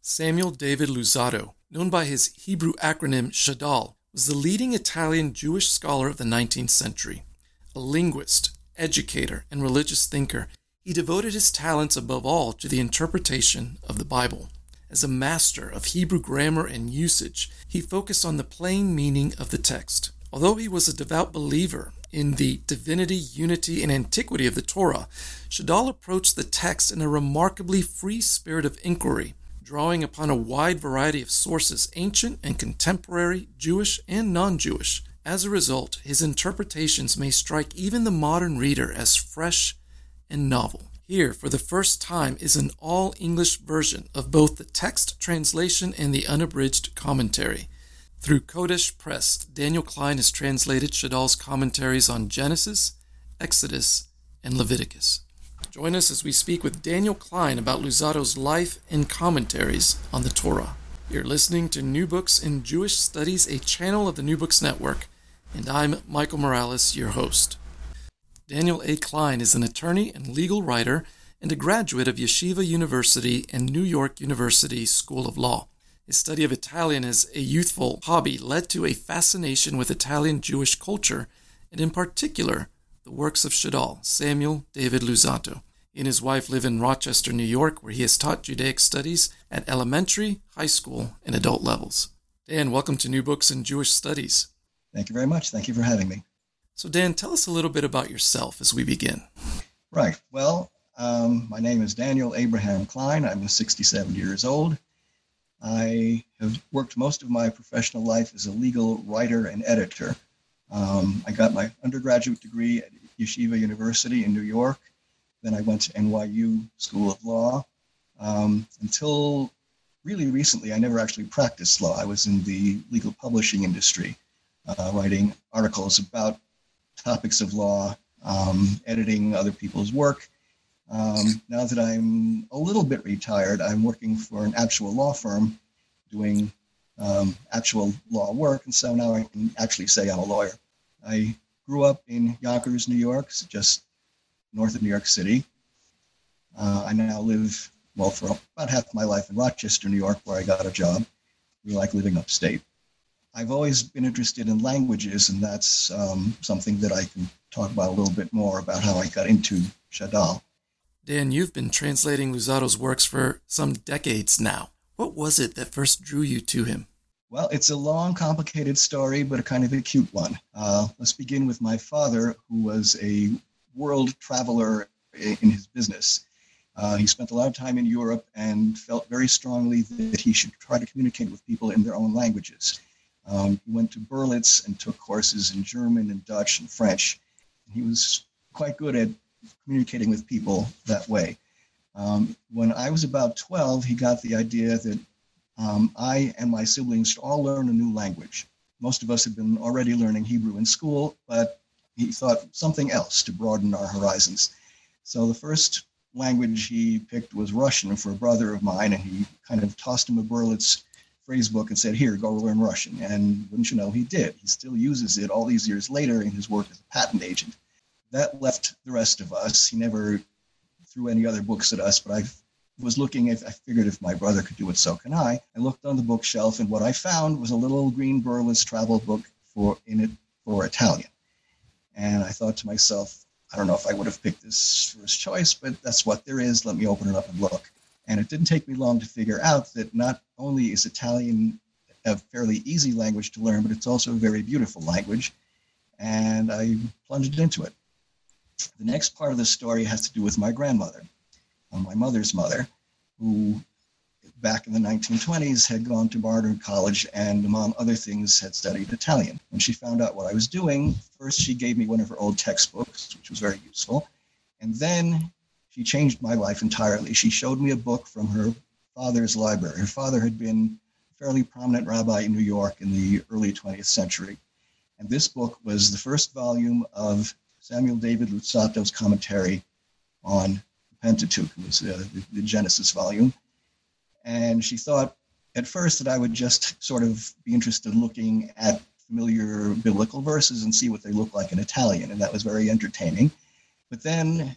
Samuel David Luzzatto, known by his Hebrew acronym Shadal, was the leading Italian Jewish scholar of the 19th century. A linguist, educator, and religious thinker, he devoted his talents above all to the interpretation of the Bible. As a master of Hebrew grammar and usage, he focused on the plain meaning of the text. Although he was a devout believer in the divinity, unity, and antiquity of the Torah, Shadal approached the text in a remarkably free spirit of inquiry drawing upon a wide variety of sources, ancient and contemporary, Jewish and non Jewish. As a result, his interpretations may strike even the modern reader as fresh and novel. Here, for the first time, is an all English version of both the text translation and the unabridged commentary. Through Kodesh Press, Daniel Klein has translated Shadal's commentaries on Genesis, Exodus, and Leviticus. Join us as we speak with Daniel Klein about Luzzatto's life and commentaries on the Torah. You're listening to New Books in Jewish Studies, a channel of the New Books Network, and I'm Michael Morales, your host. Daniel A. Klein is an attorney and legal writer and a graduate of Yeshiva University and New York University School of Law. His study of Italian as a youthful hobby led to a fascination with Italian Jewish culture, and in particular, the works of Shadal, Samuel David Luzzatto. And his wife live in Rochester, New York, where he has taught Judaic studies at elementary, high school, and adult levels. Dan, welcome to New Books in Jewish Studies. Thank you very much. Thank you for having me. So, Dan, tell us a little bit about yourself as we begin. Right. Well, um, my name is Daniel Abraham Klein. I'm 67 years old. I have worked most of my professional life as a legal writer and editor. Um, I got my undergraduate degree at Yeshiva University in New York. Then I went to NYU School of Law. Um, until really recently, I never actually practiced law. I was in the legal publishing industry, uh, writing articles about topics of law, um, editing other people's work. Um, now that I'm a little bit retired, I'm working for an actual law firm doing um, actual law work, and so now I can actually say I'm a lawyer. I grew up in Yonkers, New York, just north of New York City. Uh, I now live, well, for about half my life in Rochester, New York, where I got a job. We like living upstate. I've always been interested in languages, and that's um, something that I can talk about a little bit more about how I got into Shadal. Dan, you've been translating Luzzatto's works for some decades now. What was it that first drew you to him? Well, it's a long, complicated story, but a kind of a cute one. Uh, let's begin with my father, who was a world traveler in his business. Uh, he spent a lot of time in Europe and felt very strongly that he should try to communicate with people in their own languages. Um, he went to Berlitz and took courses in German and Dutch and French. He was quite good at communicating with people that way. Um, when I was about 12, he got the idea that um, I and my siblings should all learn a new language. Most of us had been already learning Hebrew in school, but he thought something else to broaden our horizons. So the first language he picked was Russian for a brother of mine, and he kind of tossed him a Berlitz phrase book and said, Here, go learn Russian. And wouldn't you know, he did. He still uses it all these years later in his work as a patent agent. That left the rest of us. He never threw any other books at us, but I was looking if I figured if my brother could do it, so can I. I looked on the bookshelf, and what I found was a little green Berlitz travel book for in it for Italian. And I thought to myself, I don't know if I would have picked this first choice, but that's what there is. Let me open it up and look. And it didn't take me long to figure out that not only is Italian a fairly easy language to learn, but it's also a very beautiful language. And I plunged into it. The next part of the story has to do with my grandmother, my mother's mother, who back in the 1920s had gone to Barnard College and, among other things, had studied Italian. When she found out what I was doing, first she gave me one of her old textbooks, which was very useful. And then she changed my life entirely. She showed me a book from her father's library. Her father had been a fairly prominent rabbi in New York in the early 20th century. And this book was the first volume of Samuel David Luzzatto's commentary on the Pentateuch. Was uh, the, the Genesis volume. And she thought at first that I would just sort of be interested in looking at familiar biblical verses and see what they look like in Italian. And that was very entertaining. But then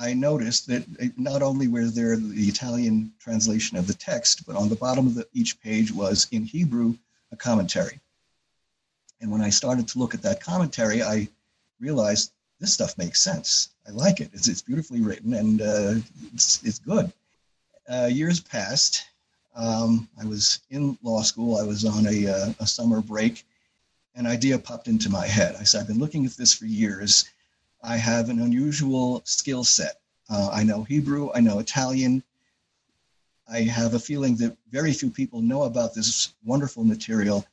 I noticed that not only was there the Italian translation of the text, but on the bottom of the, each page was in Hebrew a commentary. And when I started to look at that commentary, I realized this stuff makes sense. I like it. It's, it's beautifully written and uh, it's, it's good. Uh, years passed. Um, I was in law school. I was on a, uh, a summer break. An idea popped into my head. I said, I've been looking at this for years I have an unusual skill set. Uh, I know Hebrew, I know Italian. I have a feeling that very few people know about this wonderful material.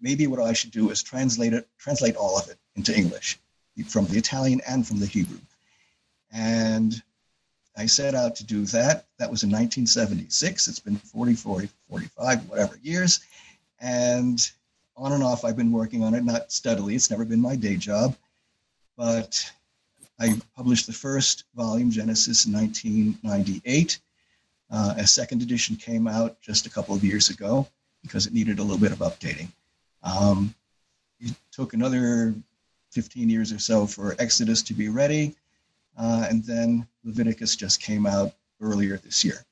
Maybe what I should do is translate it, translate all of it into English, from the Italian and from the Hebrew. And I set out to do that. That was in 1976. It's been 40, 40, 45, whatever years. And on and off, I've been working on it, not steadily. It's never been my day job. But I published the first volume, Genesis, in 1998. Uh, a second edition came out just a couple of years ago because it needed a little bit of updating. Um, it took another 15 years or so for Exodus to be ready, uh, and then Leviticus just came out earlier this year.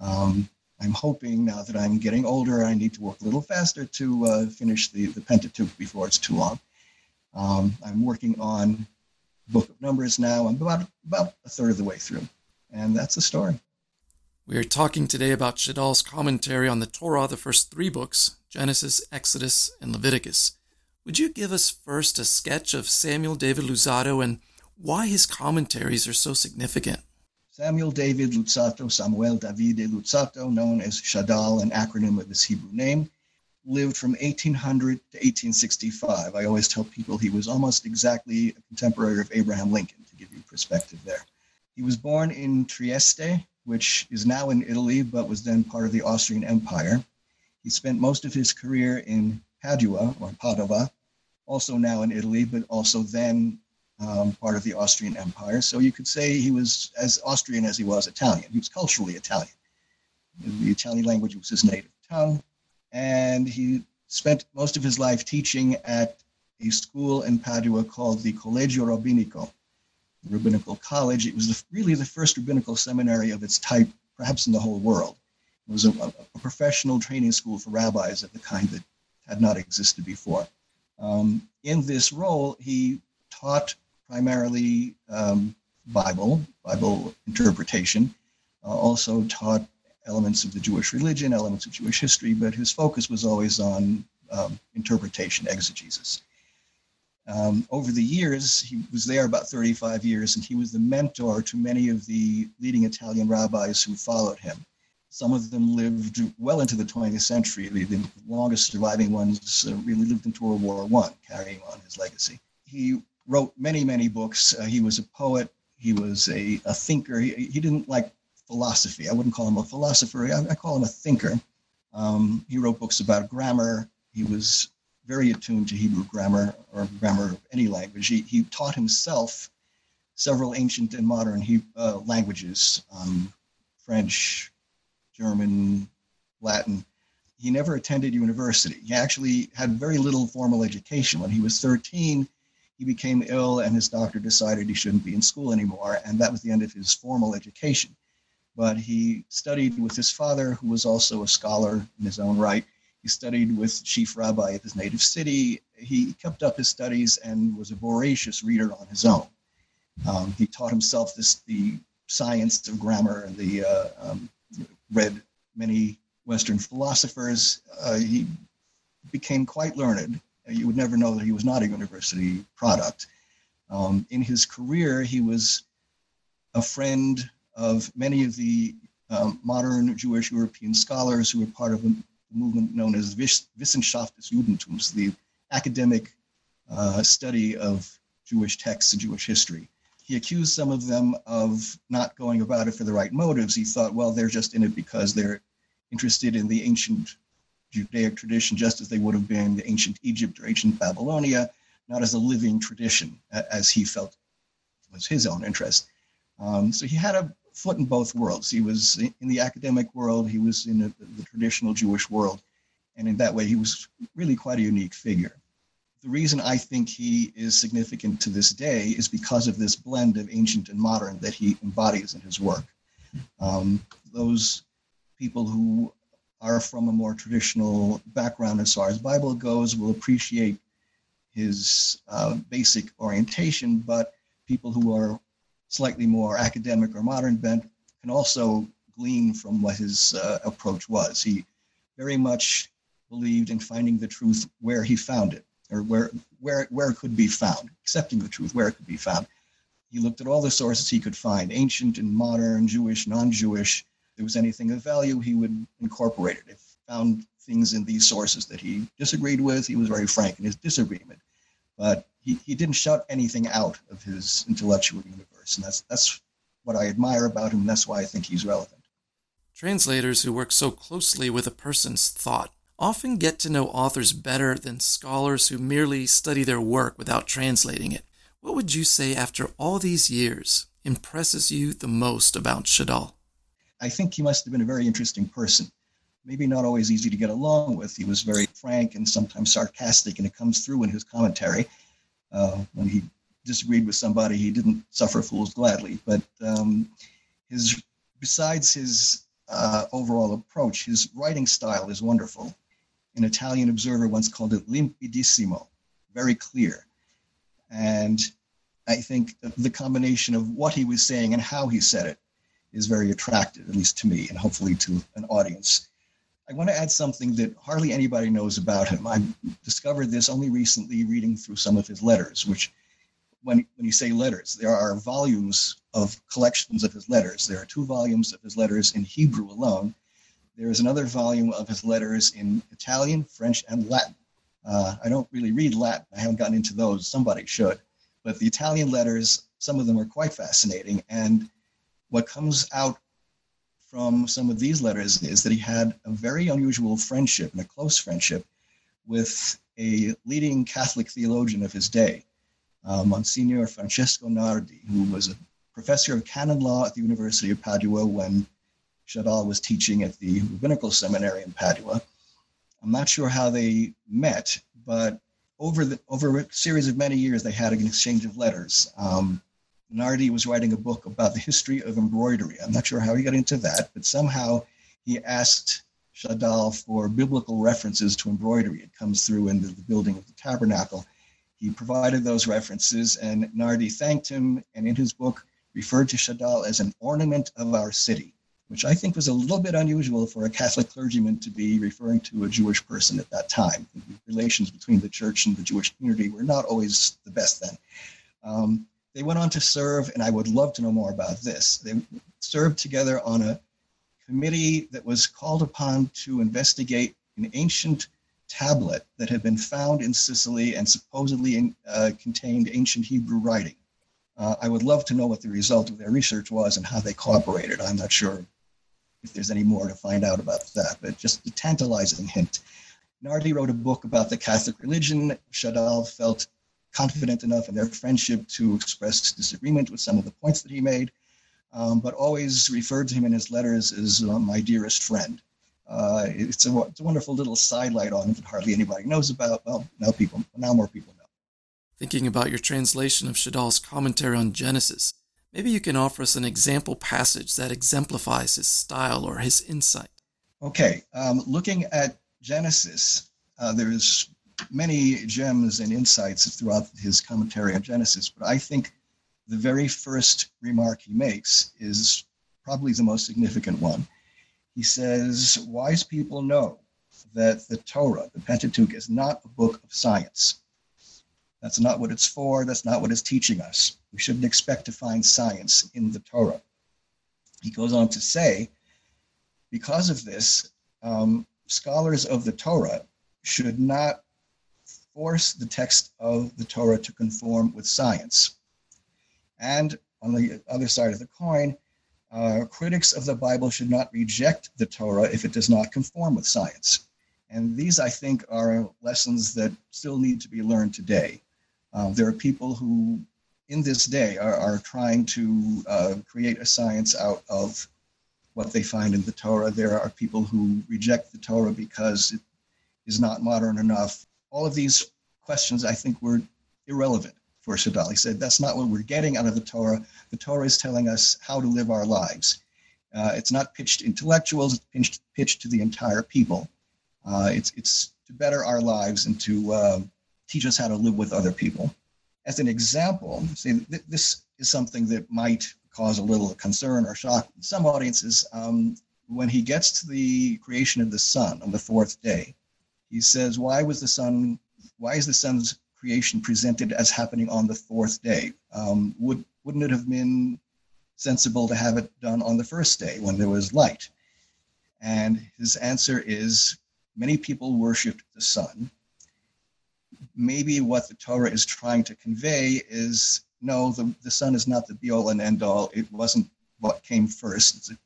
Um, I'm hoping now that I'm getting older, I need to work a little faster to uh, finish the, the Pentateuch before it's too long. Um, I'm working on book of Numbers now. I'm about about a third of the way through, and that's the story. We are talking today about Shadal's commentary on the Torah, the first three books Genesis, Exodus, and Leviticus. Would you give us first a sketch of Samuel David Luzzatto and why his commentaries are so significant? Samuel David Luzzatto, Samuel Davide Luzzatto, known as Shadal, an acronym of his Hebrew name, lived from 1800 to 1865. I always tell people he was almost exactly a contemporary of Abraham Lincoln, to give you perspective there. He was born in Trieste, which is now in Italy, but was then part of the Austrian Empire. He spent most of his career in Padua or Padova, also now in Italy, but also then um, part of the Austrian Empire. So you could say he was as Austrian as he was Italian. He was culturally Italian. The Italian language was his native tongue and he spent most of his life teaching at a school in Padua called the Collegio Rabbinico, the Rabbinical College. It was the, really the first rabbinical seminary of its type, perhaps in the whole world. It was a, a professional training school for rabbis of the kind that had not existed before. Um, in this role, he taught primarily um, Bible, Bible interpretation, uh, also taught elements of the Jewish religion, elements of Jewish history, but his focus was always on um, interpretation, exegesis. Um, over the years, he was there about 35 years, and he was the mentor to many of the leading Italian rabbis who followed him. Some of them lived well into the 20th century. The, longest surviving ones uh, really lived into World War I, carrying on his legacy. He wrote many, many books. Uh, he was a poet. He was a, a thinker. He, he didn't like philosophy. I wouldn't call him a philosopher. I, I call him a thinker. Um, he wrote books about grammar. He was very attuned to Hebrew grammar or grammar of any language. He, he taught himself several ancient and modern he, uh, languages um, French, German, Latin. He never attended university. He actually had very little formal education. When he was 13, he became ill, and his doctor decided he shouldn't be in school anymore, and that was the end of his formal education but he studied with his father, who was also a scholar in his own right. He studied with chief rabbi of his native city. He kept up his studies and was a voracious reader on his own. Um, he taught himself this the science of grammar and the uh, um, read many Western philosophers. Uh, he became quite learned. You would never know that he was not a university product. Um, in his career, he was a friend of many of the um, modern Jewish European scholars who were part of a movement known as Wissenschaft des Judentums, the academic uh, study of Jewish texts and Jewish history. he accused some of them of not going about it for the right motives. He thought, well, they're just in it because they're interested in the ancient Judaic tradition, just as they would have been the ancient Egypt or ancient Babylonia, not as a living tradition, as he felt was his own interest. Um, so he had a foot in both worlds. He was in the academic world, he was in a, the traditional Jewish world, and in that way, he was really quite a unique figure. The reason I think he is significant to this day is because of this blend of ancient and modern that he embodies in his work. Um, those people who are from a more traditional background as far as Bible goes will appreciate his uh, basic orientation, but people who are slightly more academic or modern bent can also glean from what his uh, approach was. He very much believed in finding the truth where he found it, or where where where it could be found, accepting the truth where it could be found. He looked at all the sources he could find, ancient and modern, Jewish, non-Jewish. If there was anything of value, he would incorporate it. If found things in these sources that he disagreed with, he was very frank in his disagreement. But he, he didn't shut anything out of his intellectual universe. And that's, that's what I admire about him. That's why I think he's relevant. Translators who work so closely with a person's thought often get to know authors better than scholars who merely study their work without translating it. What would you say after all these years impresses you the most about Shadal? I think he must have been a very interesting person. Maybe not always easy to get along with. He was very frank and sometimes sarcastic, and it comes through in his commentary. Uh, when he disagreed with somebody, he didn't suffer fools gladly. But um, his, besides his uh, overall approach, his writing style is wonderful. An Italian observer once called it limpidissimo, very clear. And I think the combination of what he was saying and how he said it is very attractive, at least to me, and hopefully to an audience. I want to add something that hardly anybody knows about him. I discovered this only recently reading through some of his letters, which, when, when you say letters, there are volumes of collections of his letters. There are two volumes of his letters in Hebrew alone. There is another volume of his letters in Italian, French, and Latin. Uh, I don't really read Latin. I haven't gotten into those. Somebody should. But the Italian letters, some of them are quite fascinating. And what comes out from some of these letters is that he had a very unusual friendship and a close friendship with a leading Catholic theologian of his day, uh, Monsignor Francesco Nardi, who was a professor of canon law at the University of Padua when Shadal was teaching at the rabbinical seminary in Padua. I'm not sure how they met, but over the over a series of many years, they had an exchange of letters. Um, Nardi was writing a book about the history of embroidery. I'm not sure how he got into that, but somehow he asked Shadal for biblical references to embroidery. It comes through in the, the building of the tabernacle. He provided those references, and Nardi thanked him, and in his book referred to Shadal as an ornament of our city, which I think was a little bit unusual for a Catholic clergyman to be referring to a Jewish person at that time. The relations between the church and the Jewish community were not always the best then. Um, they went on to serve, and I would love to know more about this. They served together on a committee that was called upon to investigate an ancient tablet that had been found in Sicily and supposedly in, uh, contained ancient Hebrew writing. Uh, I would love to know what the result of their research was and how they cooperated. I'm not sure if there's any more to find out about that, but just a tantalizing hint. Nardi wrote a book about the Catholic religion. Shadal felt confident enough in their friendship to express disagreement with some of the points that he made, um, but always referred to him in his letters as uh, my dearest friend. Uh, it's, a, it's a wonderful little sidelight on him that hardly anybody knows about. Well, now people, now more people know. Thinking about your translation of Shadal's commentary on Genesis, maybe you can offer us an example passage that exemplifies his style or his insight. Okay, um, looking at Genesis, uh, there's many gems and insights throughout his commentary on Genesis, but I think the very first remark he makes is probably the most significant one. He says, Wise people know that the Torah, the Pentateuch, is not a book of science. That's not what it's for. That's not what it's teaching us. We shouldn't expect to find science in the Torah. He goes on to say, because of this, um, scholars of the Torah should not force the text of the Torah to conform with science. And on the other side of the coin, uh, critics of the Bible should not reject the Torah if it does not conform with science. And these, I think, are lessons that still need to be learned today. Uh, there are people who, in this day, are, are trying to uh, create a science out of what they find in the Torah. There are people who reject the Torah because it is not modern enough. All of these questions, I think, were irrelevant for Shadal. He said, that's not what we're getting out of the Torah. The Torah is telling us how to live our lives. Uh, it's not pitched to intellectuals, it's pitched, pitched to the entire people. Uh, it's, it's to better our lives and to uh, teach us how to live with other people. As an example, say th- this is something that might cause a little concern or shock in some audiences. Um, when he gets to the creation of the sun on the fourth day, he says, "Why was the sun? Why is the sun's creation presented as happening on the fourth day? Um, would wouldn't it have been sensible to have it done on the first day when there was light?" And his answer is, many people worshipped the sun. Maybe what the Torah is trying to convey is no, the, the sun is not the be all and end all. It wasn't what came first. It's a,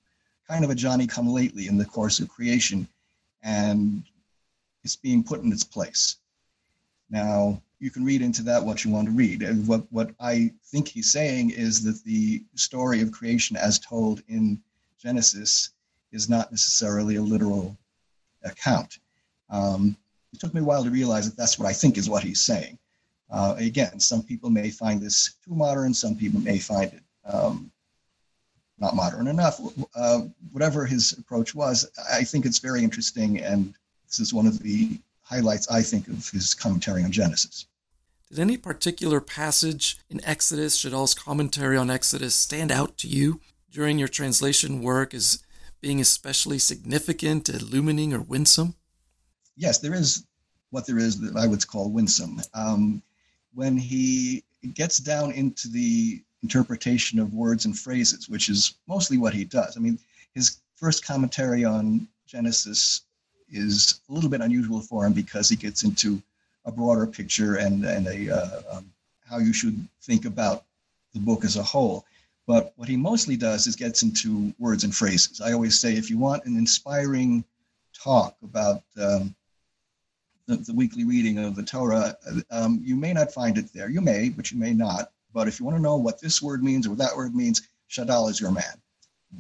kind of a Johnny come lately in the course of creation, and it's being put in its place. Now, you can read into that what you want to read. And what, what I think he's saying is that the story of creation as told in Genesis is not necessarily a literal account. Um, it took me a while to realize that that's what I think is what he's saying. Uh, again, some people may find this too modern, some people may find it um, not modern enough. Uh, whatever his approach was, I think it's very interesting, and this is one of the highlights, I think, of his commentary on Genesis. Did any particular passage in Exodus, Shadal's commentary on Exodus, stand out to you during your translation work as being especially significant, illuminating, or winsome? Yes, there is what there is that I would call winsome. Um, when he gets down into the interpretation of words and phrases, which is mostly what he does. I mean, his first commentary on Genesis is a little bit unusual for him because he gets into a broader picture and, and a, uh, um, how you should think about the book as a whole. But what he mostly does is gets into words and phrases. I always say if you want an inspiring talk about um, the, the, weekly reading of the Torah, um, you may not find it there. You may, but you may not. But if you want to know what this word means or what that word means, Shadal is your man.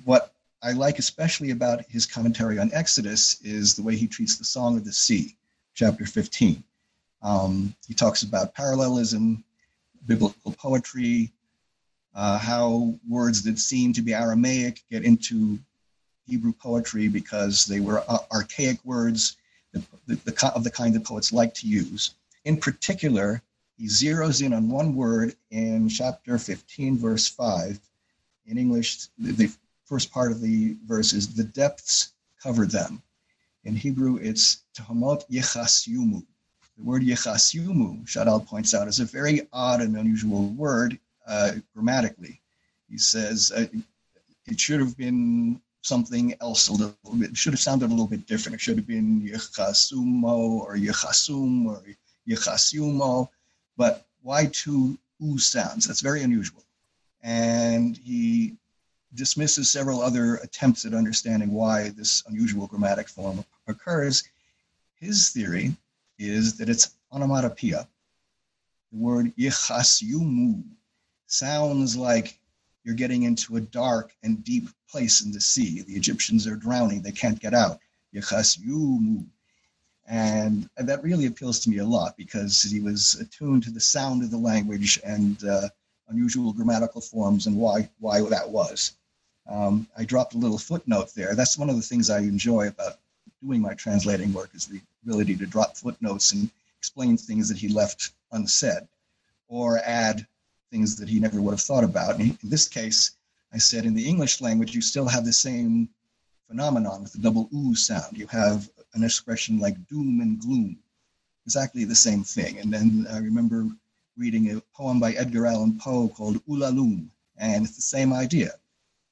What I like especially about his commentary on Exodus is the way he treats the Song of the Sea, chapter 15. Um, he talks about parallelism, biblical poetry, uh, how words that seem to be Aramaic get into Hebrew poetry because they were uh, archaic words the, the, of the kind that poets like to use. In particular, he zeroes in on one word in chapter 15, verse 5. In English, the first part of the verse is the depths covered them. In Hebrew, it's Tahamot Yechasyumu. The word Yechasyumu, Shadal points out, is a very odd and unusual word uh, grammatically. He says uh, it should have been something else a little bit. It should have sounded a little bit different. It should have been Yechasumo or Yechasum or Yechasiumo. But why two oo sounds? That's very unusual. And he dismisses several other attempts at understanding why this unusual grammatic form occurs. His theory is that it's onomatopoeia. The word Yechasiumu sounds like you're getting into a dark and deep place in the sea. The Egyptians are drowning, they can't get out. And, and that really appeals to me a lot because he was attuned to the sound of the language and uh, unusual grammatical forms and why, why that was. Um, I dropped a little footnote there. That's one of the things I enjoy about doing my translating work is the ability to drop footnotes and explain things that he left unsaid or add things that he never would have thought about. In this case, I said in the English language, you still have the same phenomenon with the double oo sound. You have an expression like doom and gloom, exactly the same thing. And then I remember reading a poem by Edgar Allan Poe called Ulalume, and it's the same idea.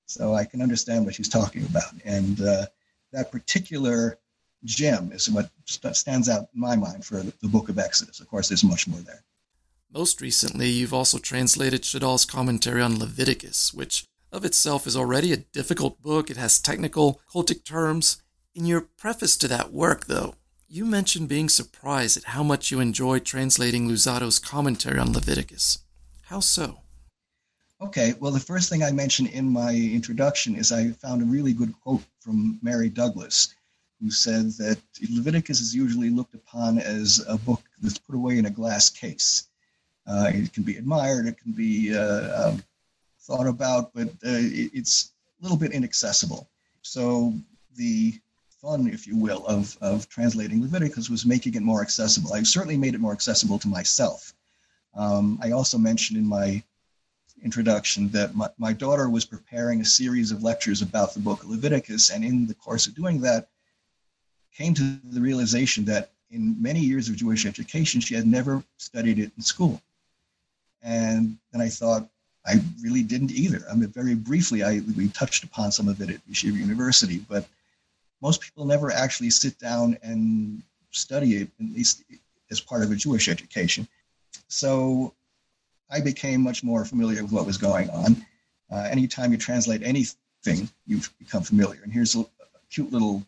So I can understand what she's talking about. And uh, that particular gem is what stands out in my mind for the book of Exodus. Of course, there's much more there. Most recently, you've also translated Shadal's commentary on Leviticus, which of itself is already a difficult book. It has technical, cultic terms. In your preface to that work, though, you mentioned being surprised at how much you enjoy translating Luzzatto's commentary on Leviticus. How so? Okay, well, the first thing I mentioned in my introduction is I found a really good quote from Mary Douglas, who said that Leviticus is usually looked upon as a book that's put away in a glass case. Uh, it can be admired, it can be uh, um, thought about, but uh, it, it's a little bit inaccessible. So the fun, if you will, of, of translating Leviticus was making it more accessible. I certainly made it more accessible to myself. Um, I also mentioned in my introduction that my, my daughter was preparing a series of lectures about the book of Leviticus, and in the course of doing that, came to the realization that in many years of Jewish education, she had never studied it in school. And then I thought, I really didn't either. I mean, very briefly, I we touched upon some of it at Yeshiva University, but most people never actually sit down and study it, at least as part of a Jewish education. So I became much more familiar with what was going on. Uh, anytime you translate anything, you become familiar. And here's a, a cute little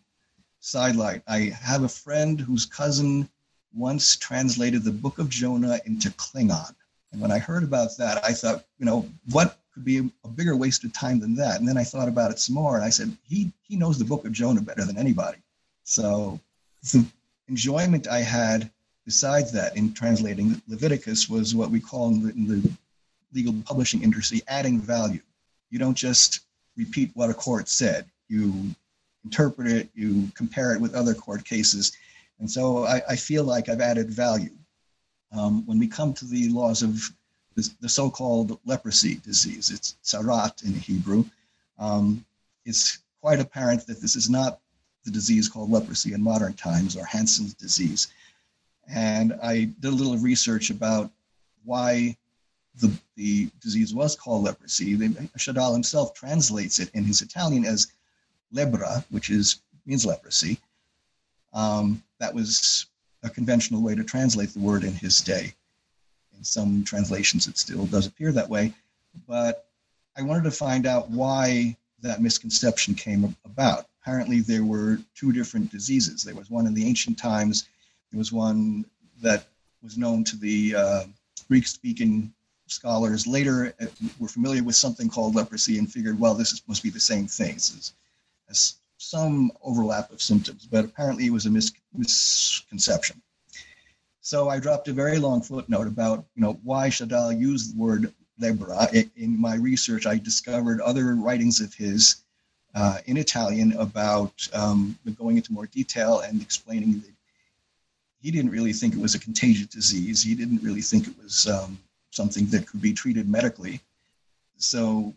sidelight. I have a friend whose cousin once translated the Book of Jonah into Klingon. And when I heard about that, I thought, you know, what could be a, a, bigger waste of time than that. And then I thought about it some more, and I said, he he knows the book of Jonah better than anybody. So the enjoyment I had besides that in translating Leviticus was what we call in the, in the legal publishing industry adding value. You don't just repeat what a court said. You interpret it, you compare it with other court cases. And so I, I feel like I've added value. Um, when we come to the laws of the, so-called leprosy disease. It's tzara'at in Hebrew. Um, it's quite apparent that this is not the disease called leprosy in modern times or Hansen's disease. And I did a little research about why the, the disease was called leprosy. Shadal himself translates it in his Italian as lebra, which is means leprosy. Um, that was a conventional way to translate the word in his day. In some translations, it still does appear that way. But I wanted to find out why that misconception came about. Apparently, there were two different diseases. There was one in the ancient times, was one that was known to the uh, Greek speaking scholars later uh, were familiar with something called leprosy and figured, well, this is, must be the same thing. This has some overlap of symptoms, but apparently it was a mis- misconception. So I dropped a very long footnote about, you know, why Shadal used the word lebra. In my research, I discovered other writings of his uh, in Italian about um, going into more detail and explaining that he didn't really think it was a contagious disease. He didn't really think it was um, something that could be treated medically. So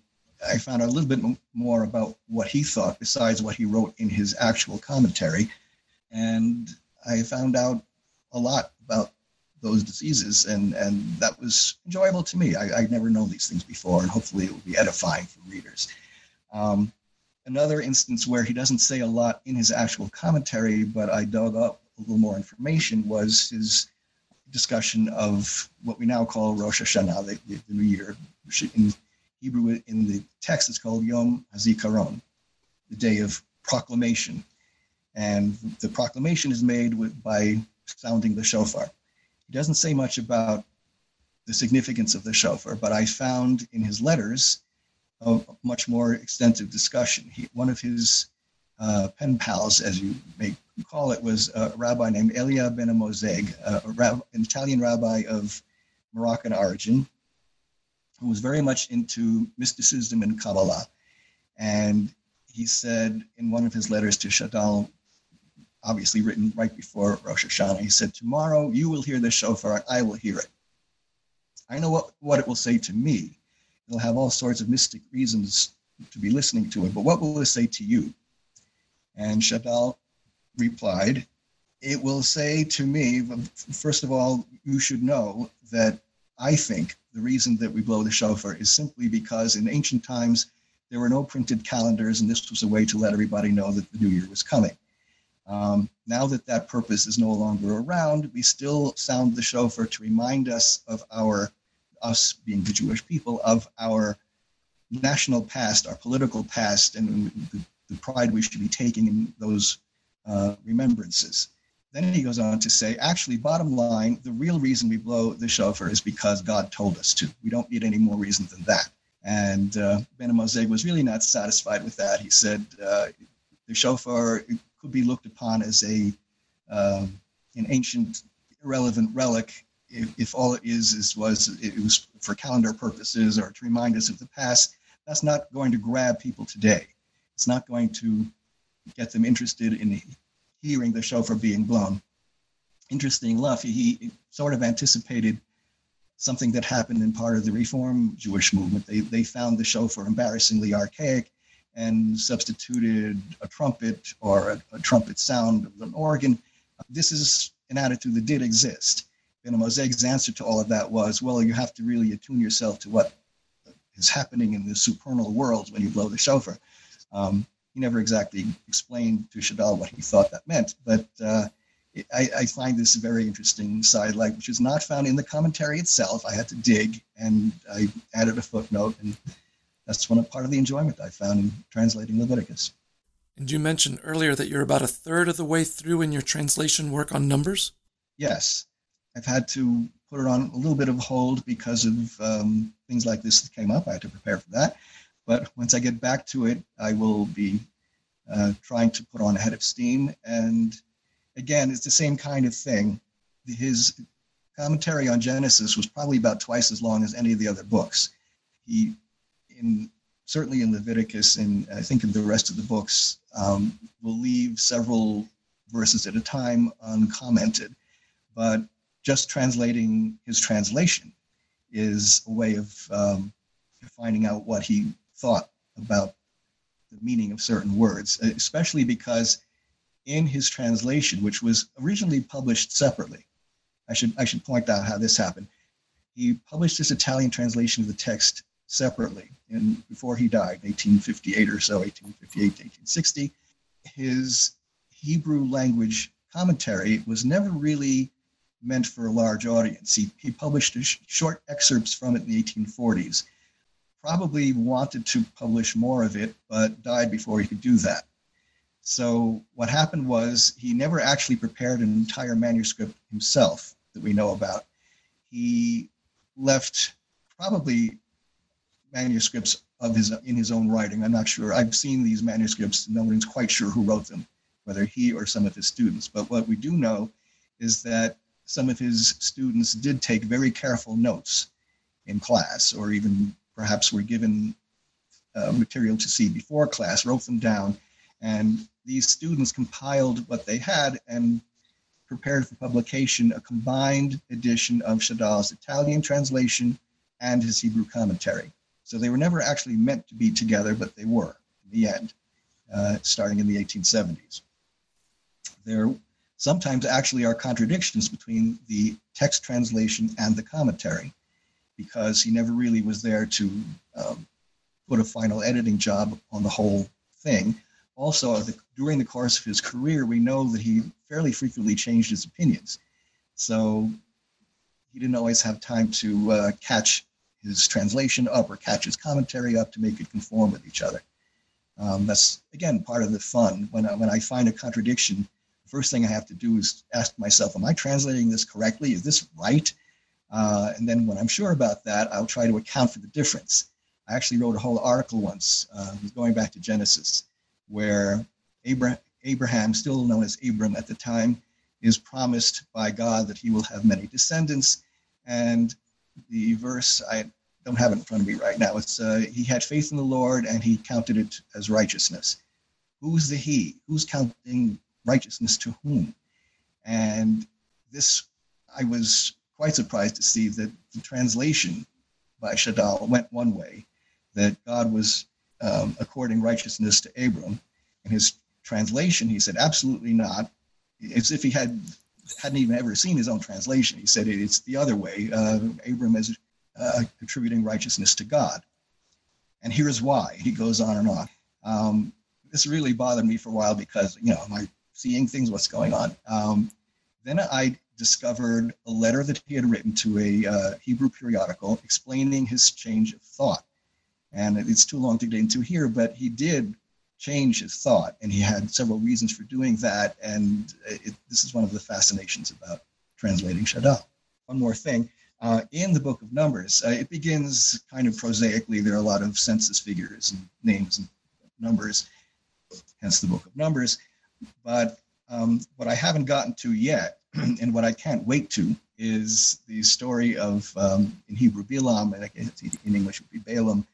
I found out a little bit more about what he thought besides what he wrote in his actual commentary. And I found out a lot about those diseases, and and that was enjoyable to me. I, I'd never known these things before, and hopefully it will be edifying for readers. Um, another instance where he doesn't say a lot in his actual commentary, but I dug up a little more information was his discussion of what we now call Rosh Hashanah, the, the, the New Year. In Hebrew, in the text, it's called Yom HaZikaron, the day of proclamation. And the proclamation is made with, by sounding the shofar. He doesn't say much about the significance of the shofar, but I found in his letters a much more extensive discussion. He, one of his uh, pen pals, as you may call it, was a rabbi named Elia Benamozegh, an Italian rabbi of Moroccan origin, who was very much into mysticism and Kabbalah. And he said in one of his letters to Shadal obviously written right before Rosh Hashanah. He said, Tomorrow you will hear the shofar and I will hear it. I know what, what it will say to me. It'll have all sorts of mystic reasons to be listening to it, but what will it say to you? And Shadal replied, It will say to me, first of all, you should know that I think the reason that we blow the shofar is simply because in ancient times there were no printed calendars, and this was a way to let everybody know that the new year was coming. Um, now that that purpose is no longer around, we still sound the shofar to remind us of our, us being the Jewish people, of our national past, our political past, and the, the pride we should be taking in those uh, remembrances. Then he goes on to say, actually, bottom line, the real reason we blow the shofar is because God told us to. We don't need any more reason than that. And uh, Benamozegh was really not satisfied with that. He said uh, the shofar could be looked upon as a um, an ancient, irrelevant relic if, if, all it is is was it was for calendar purposes or to remind us of the past. That's not going to grab people today. It's not going to get them interested in hearing the shofar being blown. Interesting enough, he sort of anticipated something that happened in part of the Reform Jewish movement. They, they found the shofar embarrassingly archaic and substituted a trumpet or a, a trumpet sound of an organ. This is an attitude that did exist. And Mosaic's answer to all of that was, well, you have to really attune yourself to what is happening in the supernal world when you blow the shofar. Um, he never exactly explained to Shadal what he thought that meant, but uh, I, I, find this a very interesting side sidelight, which is not found in the commentary itself. I had to dig and I added a footnote, and that's one part of the enjoyment I found in translating Leviticus. And you mentioned earlier that you're about a third of the way through in your translation work on Numbers? Yes. I've had to put it on a little bit of hold because of um, things like this that came up. I had to prepare for that. But once I get back to it, I will be uh, trying to put on a head of steam. And again, it's the same kind of thing. His commentary on Genesis was probably about twice as long as any of the other books. He, in certainly in Leviticus, and I think in the rest of the books, um, will leave several verses at a time uncommented. But just translating his translation is a way of um, finding out what he thought about the meaning of certain words, uh, especially because in his translation, which was originally published separately, I should I should point out how this happened. He published his Italian translation of the text separately, and before he died, 1858 or so, 1858 to 1860, his Hebrew language commentary was never really meant for a large audience. He, he published short excerpts from it in the 1840s probably wanted to publish more of it, but died before he could do that. So what happened was he never actually prepared an entire manuscript himself that we know about. He left probably manuscripts of his in his own writing. I'm not sure. I've seen these manuscripts. No one's quite sure who wrote them, whether he or some of his students. But what we do know is that some of his students did take very careful notes in class or even perhaps were given uh, material to see before class, wrote them down, and these students compiled what they had and prepared for publication a combined edition of Shadal's Italian translation and his Hebrew commentary. So they were never actually meant to be together, but they were in the end, uh, starting in the 1870s. There sometimes actually are contradictions between the text translation and the commentary because he never really was there to um, put a final editing job on the whole thing. Also, the, during the course of his career, we know that he fairly frequently changed his opinions. So he didn't always have time to uh, catch his translation up or catch his commentary up to make it conform with each other. Um, that's again part of the fun. When I, when I find a contradiction, the first thing I have to do is ask myself, "Am I translating this correctly? Is this right?" Uh, and then when I'm sure about that, I'll try to account for the difference. I actually wrote a whole article once, uh, going back to Genesis, where Abraham, Abraham, still known as Abram at the time, is promised by God that he will have many descendants. And the verse, I don't have it in front of me right now, it's uh, he had faith in the Lord and he counted it as righteousness. Who's the he? Who's counting righteousness to whom? And this, I was quite surprised to see that the translation by Shadal went one way, that God was um, according righteousness to Abram. In his translation, he said, absolutely not. As if he had hadn't even ever seen his own translation. He said it's the other way. Uh, Abram is uh, attributing righteousness to God. And here's why. He goes on and on. Um, this really bothered me for a while because, you know, am I seeing things, what's going on. Um, then I discovered a letter that he had written to a uh, Hebrew periodical explaining his change of thought. And it's too long to get into here, but he did change his thought, and he had several reasons for doing that. And it, this is one of the fascinations about translating Shadal. One more thing. Uh, in the book of Numbers, uh, it begins kind of prosaically. There are a lot of census figures and names and numbers, hence the book of Numbers. But um, what I haven't gotten to yet, and what I can't wait to, is the story of, um, in Hebrew, Bilam, and in English would be Balaam.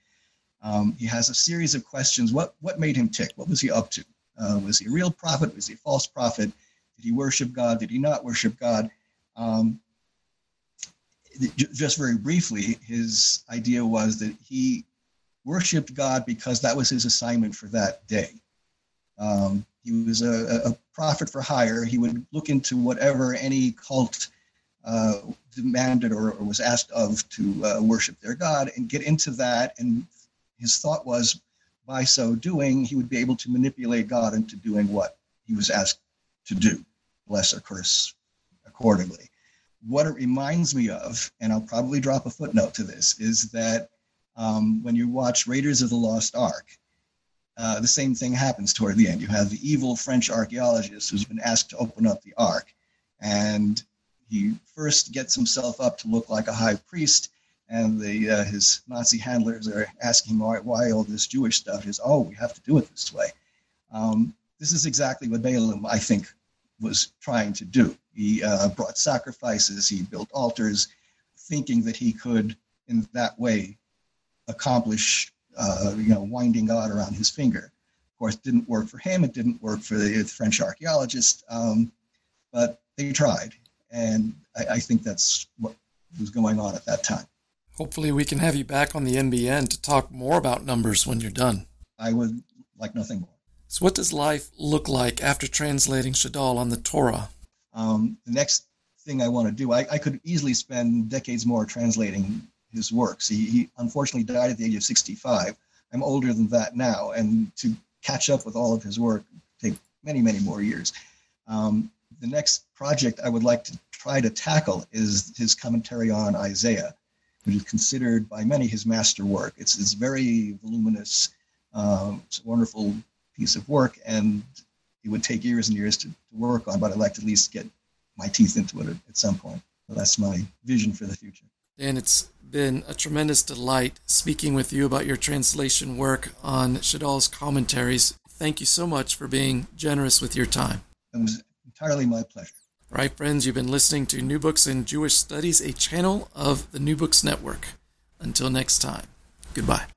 Um, he has a series of questions. What, what made him tick? What was he up to? Uh, was he a real prophet? Was he a false prophet? Did he worship God? Did he not worship God? Um, just very briefly, his idea was that he worshiped God because that was his assignment for that day. Um, he was a, a, prophet for hire. He would look into whatever any cult uh, demanded or, or, was asked of to uh, worship their God and get into that. And his thought was by so doing, he would be able to manipulate God into doing what he was asked to do, bless or curse accordingly what it reminds me of, and I'll probably drop a footnote to this, is that um, when you watch Raiders of the Lost Ark, uh, the same thing happens toward the end. You have the evil French archaeologist who's been asked to open up the Ark, and he first gets himself up to look like a high priest, and the uh, his Nazi handlers are asking why, why all this Jewish stuff is. Oh, we have to do it this way. Um, this is exactly what Balaam, I think, was trying to do. He uh, brought sacrifices, he built altars, thinking that he could, in that way, accomplish, uh, you know, winding God around his finger. Of course, it didn't work for him. It didn't work for the French archaeologist, um, but they tried, and I, I think that's what was going on at that time. Hopefully, we can have you back on the NBN to talk more about numbers when you're done. I would like nothing more. So, what does life look like after translating Shadal on the Torah? Um, the next thing I want to do, I, I, could easily spend decades more translating his works. He, he, unfortunately died at the age of 65. I'm older than that now, and to catch up with all of his work take many, many more years. Um, the next project I would like to try to tackle is his commentary on Isaiah, which is considered by many his master work. It's, it's very voluminous, um, it's a wonderful piece of work, and it would take years and years to, to work on, but I'd like to at least get my teeth into it at, at some point. So that's my vision for the future. Dan, it's been a tremendous delight speaking with you about your translation work on Shadal's commentaries. Thank you so much for being generous with your time. It was entirely my pleasure. All right, friends, you've been listening to New Books in Jewish Studies, a channel of the New Books Network. Until next time, goodbye.